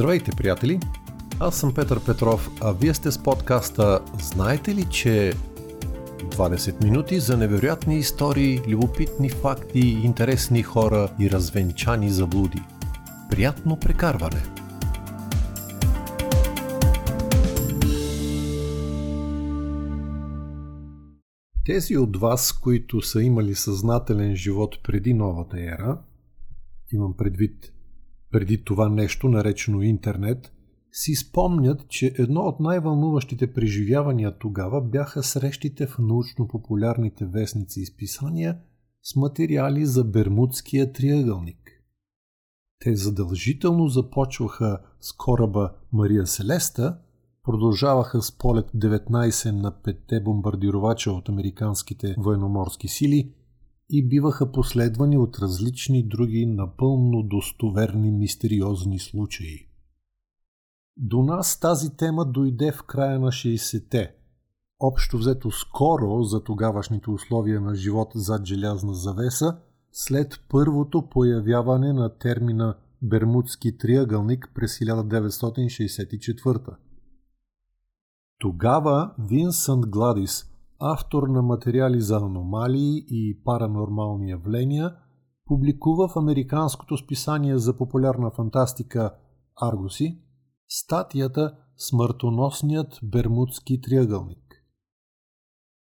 Здравейте, приятели! Аз съм Петър Петров, а вие сте с подкаста Знаете ли, че 20 минути за невероятни истории, любопитни факти, интересни хора и развенчани заблуди. Приятно прекарване! Тези от вас, които са имали съзнателен живот преди новата ера, имам предвид преди това нещо, наречено интернет, си спомнят, че едно от най-вълнуващите преживявания тогава бяха срещите в научно-популярните вестници и списания с материали за Бермудския триъгълник. Те задължително започваха с кораба Мария Селеста, продължаваха с полет 19 на петте бомбардировача от американските военноморски сили и биваха последвани от различни други напълно достоверни мистериозни случаи. До нас тази тема дойде в края на 60-те. Общо взето скоро за тогавашните условия на живот зад желязна завеса, след първото появяване на термина Бермудски триъгълник през 1964. Тогава Винсънт Гладис автор на материали за аномалии и паранормални явления, публикува в американското списание за популярна фантастика Аргуси статията Смъртоносният Бермудски триъгълник.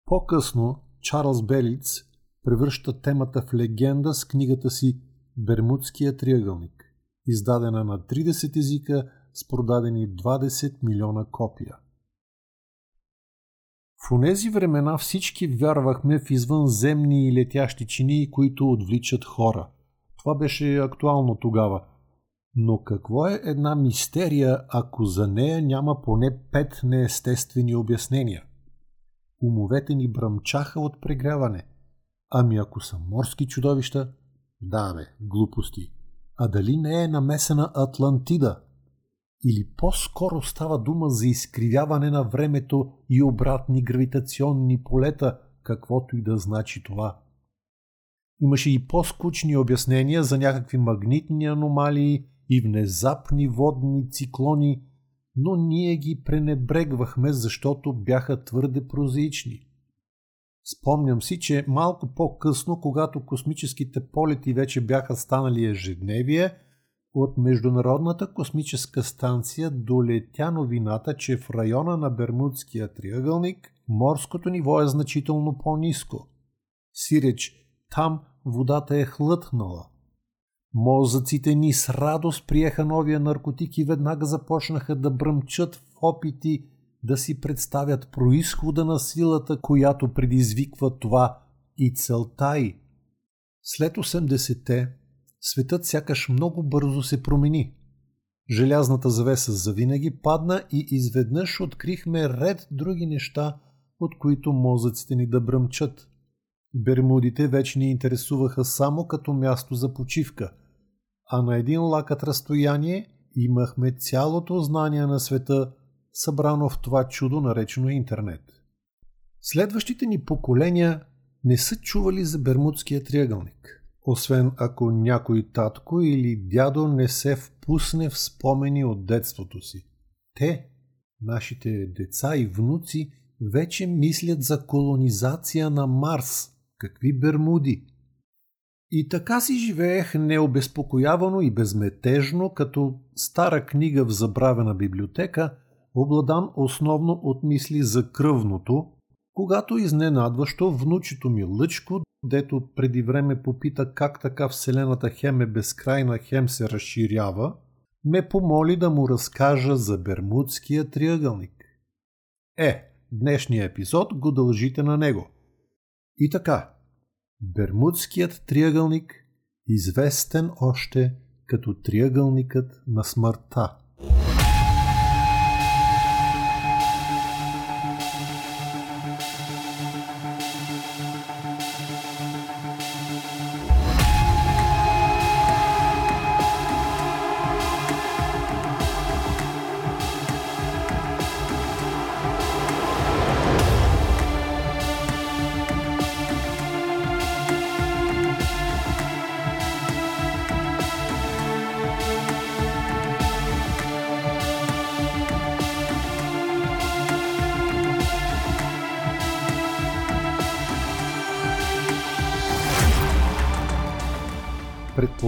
По-късно Чарлз Белиц превръща темата в легенда с книгата си Бермудския триъгълник, издадена на 30 езика с продадени 20 милиона копия. В онези времена всички вярвахме в извънземни и летящи чини, които отвличат хора. Това беше актуално тогава. Но какво е една мистерия, ако за нея няма поне пет неестествени обяснения? Умовете ни бръмчаха от прегряване. Ами ако са морски чудовища? Да, бе, глупости. А дали не е намесена Атлантида – или по-скоро става дума за изкривяване на времето и обратни гравитационни полета, каквото и да значи това. Имаше и по-скучни обяснения за някакви магнитни аномалии и внезапни водни циклони, но ние ги пренебрегвахме, защото бяха твърде прозаични. Спомням си, че малко по-късно, когато космическите полети вече бяха станали ежедневие – от Международната космическа станция долетя новината, че в района на Бермудския триъгълник морското ниво е значително по-низко. Сиреч, там водата е хлътнала. Мозъците ни с радост приеха новия наркотик и веднага започнаха да бръмчат в опити да си представят происхода на силата, която предизвиква това и целта й. След 80-те светът сякаш много бързо се промени. Желязната завеса завинаги падна и изведнъж открихме ред други неща, от които мозъците ни да бръмчат. Бермудите вече ни интересуваха само като място за почивка, а на един лакът разстояние имахме цялото знание на света, събрано в това чудо наречено интернет. Следващите ни поколения не са чували за Бермудския триъгълник освен ако някой татко или дядо не се впусне в спомени от детството си. Те, нашите деца и внуци, вече мислят за колонизация на Марс. Какви Бермуди! И така си живеех необезпокоявано и безметежно, като стара книга в забравена библиотека, обладан основно от мисли за кръвното, когато изненадващо внучето ми Лъчко дето преди време попита как така Вселената хем е безкрайна, хем се разширява, ме помоли да му разкажа за Бермудския триъгълник. Е, днешния епизод го дължите на него. И така, Бермудският триъгълник, известен още като триъгълникът на смъртта.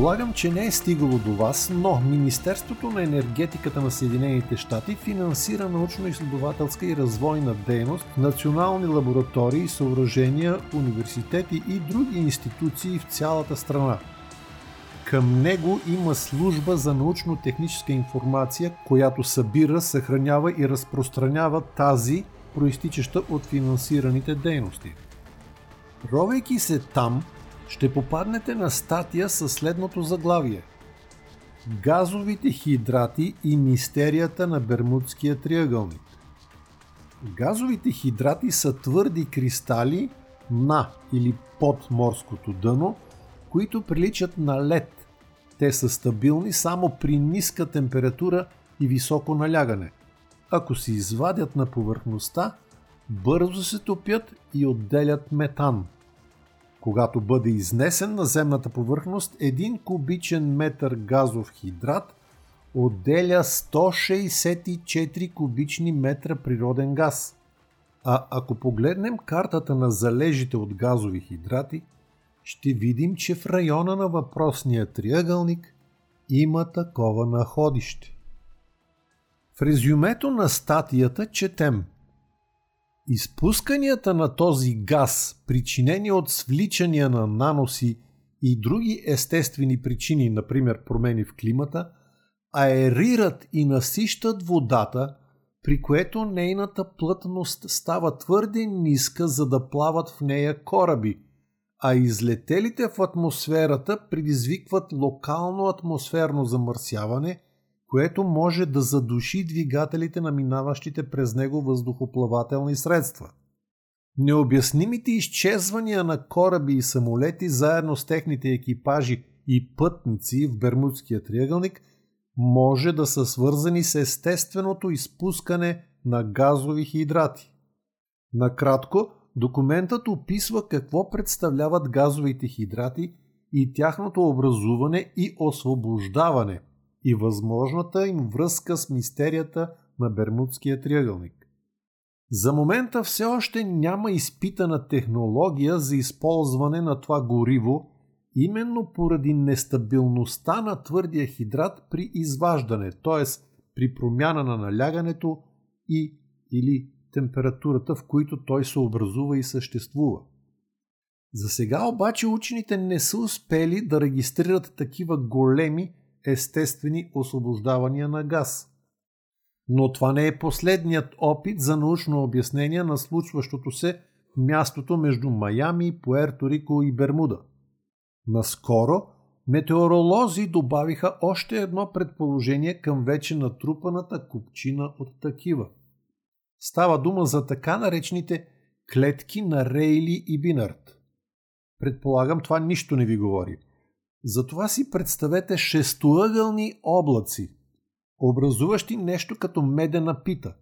Предполагам, че не е стигало до вас, но Министерството на енергетиката на Съединените щати финансира научно-изследователска и развойна дейност в национални лаборатории, съоръжения, университети и други институции в цялата страна. Към него има служба за научно-техническа информация, която събира, съхранява и разпространява тази, проистичаща от финансираните дейности. Ровейки се там, ще попаднете на статия със следното заглавие Газовите хидрати и мистерията на Бермудския триъгълник. Газовите хидрати са твърди кристали на или под морското дъно, които приличат на лед. Те са стабилни само при ниска температура и високо налягане. Ако се извадят на повърхността, бързо се топят и отделят метан – когато бъде изнесен на земната повърхност, един кубичен метър газов хидрат отделя 164 кубични метра природен газ. А ако погледнем картата на залежите от газови хидрати, ще видим, че в района на въпросния триъгълник има такова находище. В резюмето на статията четем – Изпусканията на този газ, причинени от свличания на наноси и други естествени причини, например промени в климата, аерират и насищат водата, при което нейната плътност става твърде ниска, за да плават в нея кораби, а излетелите в атмосферата предизвикват локално атмосферно замърсяване – което може да задуши двигателите на минаващите през него въздухоплавателни средства. Необяснимите изчезвания на кораби и самолети заедно с техните екипажи и пътници в Бермудския триъгълник може да са свързани с естественото изпускане на газови хидрати. Накратко, документът описва какво представляват газовите хидрати и тяхното образуване и освобождаване – и възможната им връзка с мистерията на Бермудския триъгълник. За момента все още няма изпитана технология за използване на това гориво, именно поради нестабилността на твърдия хидрат при изваждане, т.е. при промяна на налягането и или температурата, в които той се образува и съществува. За сега обаче учените не са успели да регистрират такива големи естествени освобождавания на газ. Но това не е последният опит за научно обяснение на случващото се мястото между Майами, Пуерто Рико и Бермуда. Наскоро метеоролози добавиха още едно предположение към вече натрупаната купчина от такива. Става дума за така наречените клетки на Рейли и Бинард. Предполагам, това нищо не ви говори – затова си представете шестоъгълни облаци, образуващи нещо като медена пита.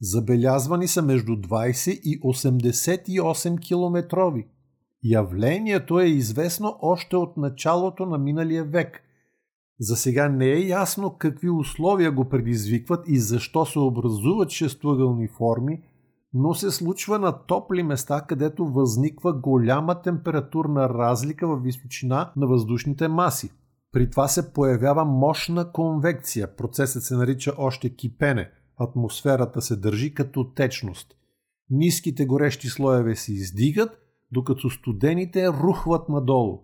Забелязвани са между 20 и 88 километрови. Явлението е известно още от началото на миналия век. За сега не е ясно какви условия го предизвикват и защо се образуват шестоъгълни форми, но се случва на топли места, където възниква голяма температурна разлика в височина на въздушните маси. При това се появява мощна конвекция. Процесът се нарича още кипене. Атмосферата се държи като течност. Ниските горещи слоеве се издигат, докато студените рухват надолу.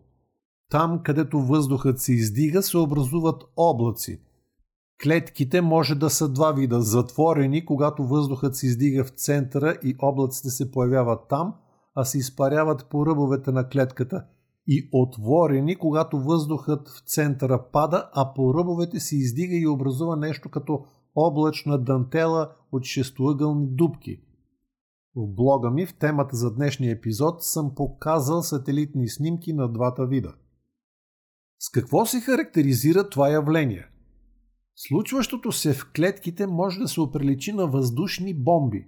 Там, където въздухът се издига, се образуват облаци – Клетките може да са два вида. Затворени, когато въздухът се издига в центъра и облаците се появяват там, а се изпаряват по ръбовете на клетката. И отворени, когато въздухът в центъра пада, а по ръбовете се издига и образува нещо като облачна дантела от шестоъгълни дубки. В блога ми в темата за днешния епизод съм показал сателитни снимки на двата вида. С какво се характеризира това явление – Случващото се в клетките може да се оприличи на въздушни бомби,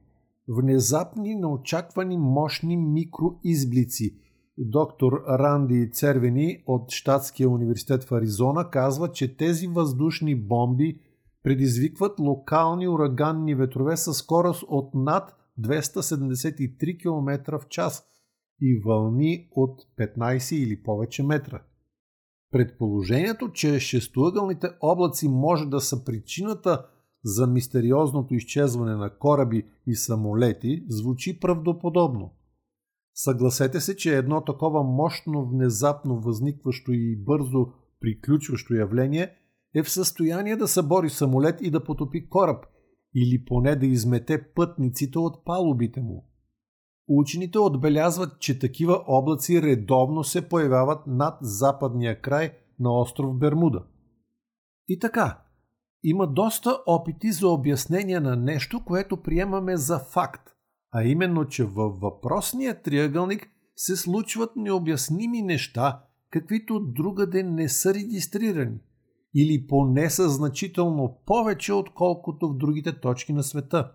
внезапни, неочаквани мощни микроизблици. Доктор Ранди Цервени от Штатския университет в Аризона казва, че тези въздушни бомби предизвикват локални ураганни ветрове със скорост от над 273 км в час и вълни от 15 или повече метра. Предположението, че шестоъгълните облаци може да са причината за мистериозното изчезване на кораби и самолети звучи правдоподобно. Съгласете се, че едно такова мощно, внезапно възникващо и бързо приключващо явление е в състояние да събори самолет и да потопи кораб, или поне да измете пътниците от палубите му. Учените отбелязват, че такива облаци редовно се появяват над западния край на остров Бермуда. И така, има доста опити за обяснение на нещо, което приемаме за факт, а именно, че във въпросния триъгълник се случват необясними неща, каквито другаде не са регистрирани, или поне са значително повече, отколкото в другите точки на света.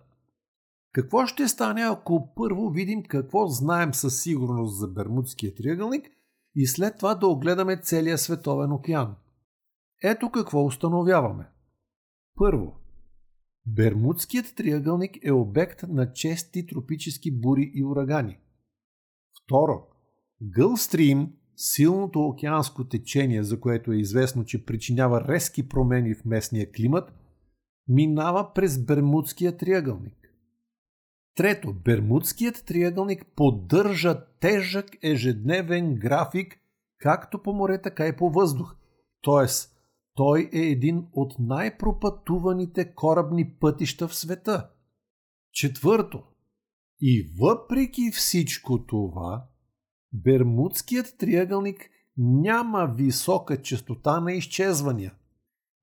Какво ще стане, ако първо видим какво знаем със сигурност за Бермудския триъгълник и след това да огледаме целия световен океан? Ето какво установяваме. Първо, Бермудският триъгълник е обект на чести тропически бури и урагани. Второ, Гълстрим, силното океанско течение, за което е известно, че причинява резки промени в местния климат, минава през Бермудския триъгълник. Трето, Бермудският триъгълник поддържа тежък ежедневен график както по море, така и по въздух. Тоест, той е един от най-пропътуваните корабни пътища в света. Четвърто, и въпреки всичко това, Бермудският триъгълник няма висока частота на изчезвания.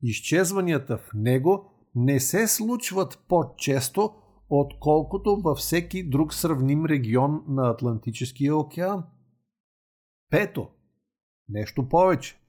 Изчезванията в него не се случват по-често, отколкото във всеки друг сравним регион на Атлантическия океан. Пето. Нещо повече.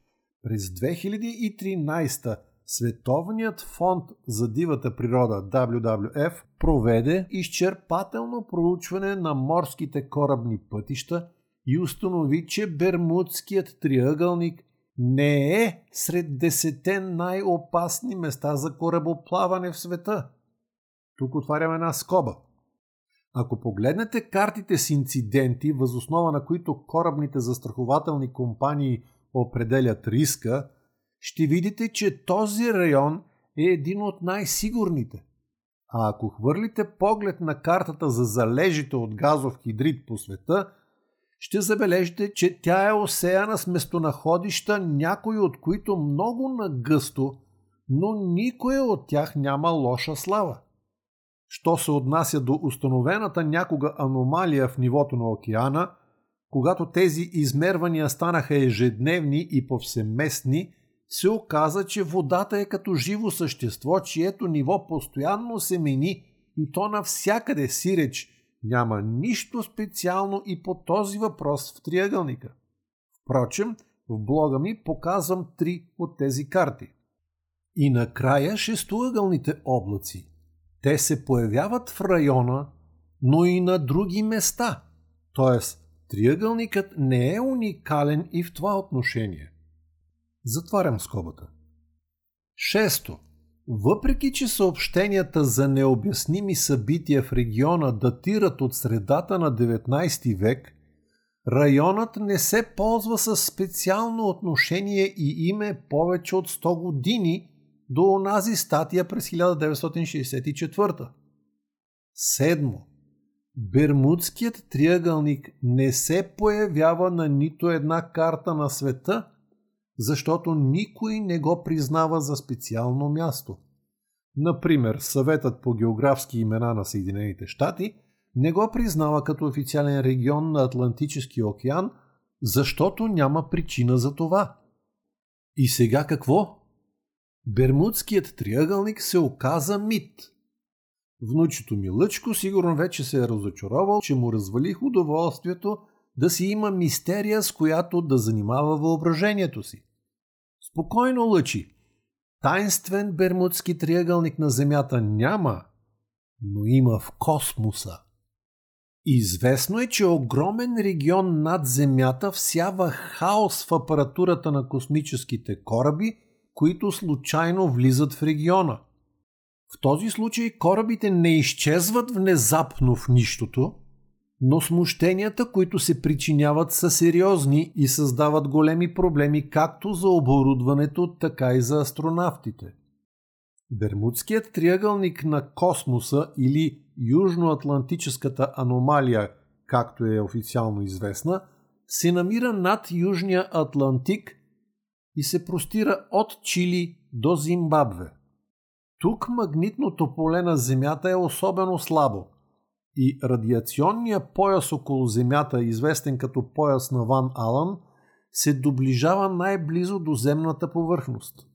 През 2013 Световният фонд за дивата природа WWF проведе изчерпателно проучване на морските корабни пътища и установи, че Бермудският триъгълник не е сред десете най-опасни места за корабоплаване в света. Тук отварям една скоба. Ако погледнете картите с инциденти, възоснова на които корабните застрахователни компании определят риска, ще видите, че този район е един от най-сигурните. А ако хвърлите поглед на картата за залежите от газов хидрид по света, ще забележите, че тя е осеяна с местонаходища, някои от които много нагъсто, но никое от тях няма лоша слава. Що се отнася до установената някога аномалия в нивото на океана, когато тези измервания станаха ежедневни и повсеместни, се оказа, че водата е като живо същество, чието ниво постоянно се мени и то навсякъде сиреч. Няма нищо специално и по този въпрос в триъгълника. Впрочем, в блога ми показвам три от тези карти. И накрая шестоъгълните облаци – те се появяват в района, но и на други места. Тоест, триъгълникът не е уникален и в това отношение. Затварям скобата. Шесто. Въпреки, че съобщенията за необясними събития в региона датират от средата на 19 век, районът не се ползва с специално отношение и име повече от 100 години до онази статия през 1964. Седмо. Бермудският триъгълник не се появява на нито една карта на света, защото никой не го признава за специално място. Например, Съветът по географски имена на Съединените щати не го признава като официален регион на Атлантическия океан, защото няма причина за това. И сега какво? Бермудският триъгълник се оказа мит. Внучето ми Лъчко сигурно вече се е разочаровал, че му развалих удоволствието да си има мистерия, с която да занимава въображението си. Спокойно, Лъчи. Тайнствен Бермудски триъгълник на Земята няма, но има в космоса. Известно е, че огромен регион над Земята всява хаос в апаратурата на космическите кораби – които случайно влизат в региона. В този случай корабите не изчезват внезапно в нищото, но смущенията, които се причиняват, са сериозни и създават големи проблеми както за оборудването, така и за астронавтите. Бермудският триъгълник на космоса или Южноатлантическата аномалия, както е официално известна, се намира над Южния Атлантик и се простира от Чили до Зимбабве. Тук магнитното поле на Земята е особено слабо и радиационният пояс около Земята, известен като пояс на Ван Алън, се доближава най-близо до земната повърхност.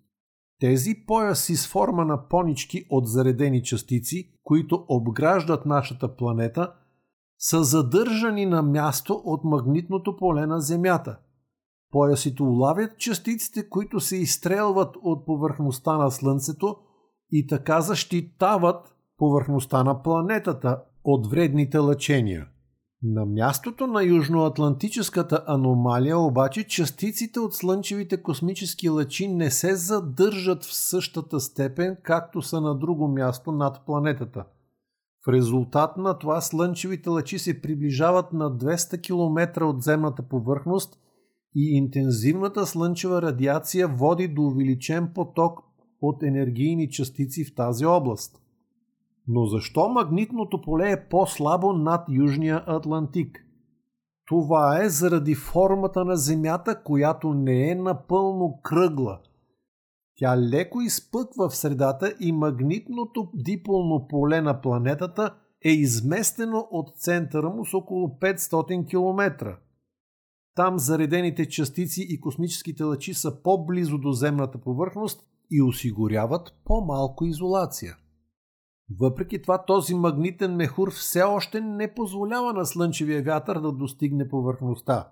Тези пояси с форма на понички от заредени частици, които обграждат нашата планета, са задържани на място от магнитното поле на Земята. Поясите улавят частиците, които се изстрелват от повърхността на Слънцето и така защитават повърхността на планетата от вредните лъчения. На мястото на Южноатлантическата аномалия обаче частиците от слънчевите космически лъчи не се задържат в същата степен, както са на друго място над планетата. В резултат на това слънчевите лъчи се приближават на 200 км от земната повърхност и интензивната слънчева радиация води до увеличен поток от енергийни частици в тази област. Но защо магнитното поле е по-слабо над Южния Атлантик? Това е заради формата на Земята, която не е напълно кръгла. Тя леко изпъква в средата и магнитното диполно поле на планетата е изместено от центъра му с около 500 км. Там заредените частици и космическите лъчи са по-близо до земната повърхност и осигуряват по-малко изолация. Въпреки това този магнитен мехур все още не позволява на слънчевия вятър да достигне повърхността.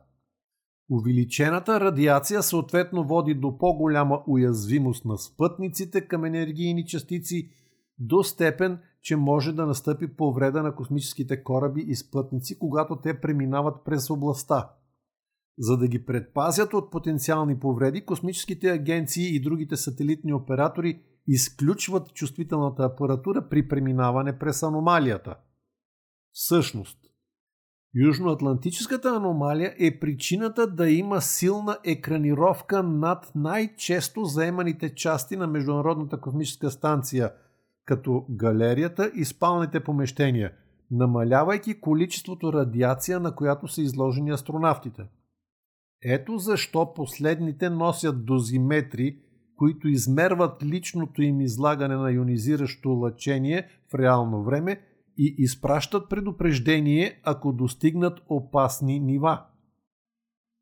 Увеличената радиация съответно води до по-голяма уязвимост на спътниците към енергийни частици до степен, че може да настъпи повреда на космическите кораби и спътници, когато те преминават през областта. За да ги предпазят от потенциални повреди, космическите агенции и другите сателитни оператори изключват чувствителната апаратура при преминаване през аномалията. Всъщност, Южноатлантическата аномалия е причината да има силна екранировка над най-често заеманите части на Международната космическа станция, като галерията и спалните помещения, намалявайки количеството радиация, на която са изложени астронавтите. Ето защо последните носят дозиметри, които измерват личното им излагане на ионизиращо лъчение в реално време и изпращат предупреждение, ако достигнат опасни нива.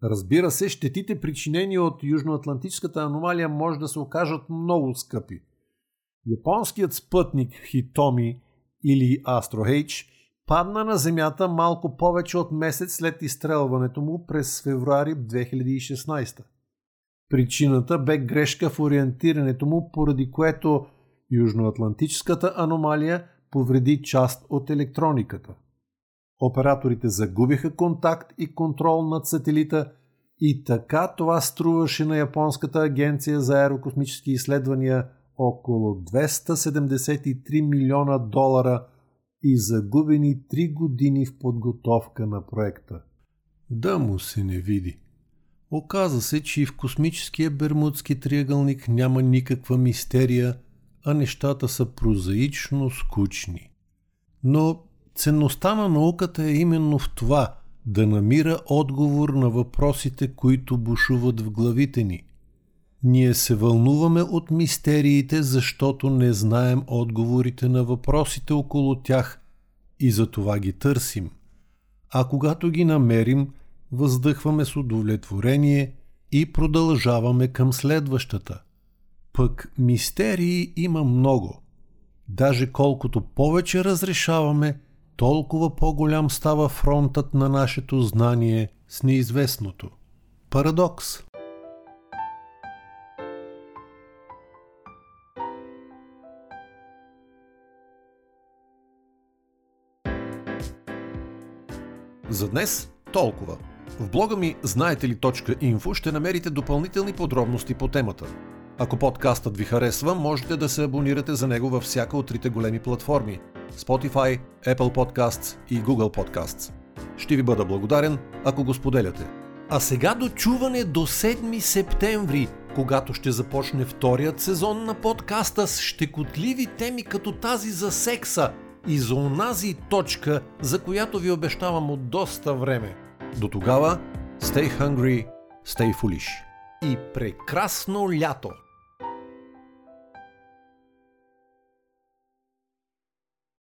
Разбира се, щетите причинени от Южноатлантическата аномалия може да се окажат много скъпи. Японският спътник Хитоми или H падна на Земята малко повече от месец след изстрелването му през февруари 2016. Причината бе грешка в ориентирането му, поради което Южноатлантическата аномалия повреди част от електрониката. Операторите загубиха контакт и контрол над сателита и така това струваше на Японската агенция за аерокосмически изследвания около 273 милиона долара и загубени 3 години в подготовка на проекта. Да му се не види. Оказа се, че и в космическия Бермудски триъгълник няма никаква мистерия, а нещата са прозаично скучни. Но ценността на науката е именно в това да намира отговор на въпросите, които бушуват в главите ни. Ние се вълнуваме от мистериите, защото не знаем отговорите на въпросите около тях и за това ги търсим. А когато ги намерим – въздъхваме с удовлетворение и продължаваме към следващата. Пък мистерии има много. Даже колкото повече разрешаваме, толкова по-голям става фронтът на нашето знание с неизвестното. Парадокс. За днес толкова. В блога ми знаете ли .info ще намерите допълнителни подробности по темата. Ако подкастът ви харесва, можете да се абонирате за него във всяка от трите големи платформи Spotify, Apple Podcasts и Google Podcasts. Ще ви бъда благодарен, ако го споделяте. А сега до чуване до 7 септември, когато ще започне вторият сезон на подкаста с щекотливи теми като тази за секса и за онази точка, за която ви обещавам от доста време. До тогава, stay hungry, stay foolish. И прекрасно лято!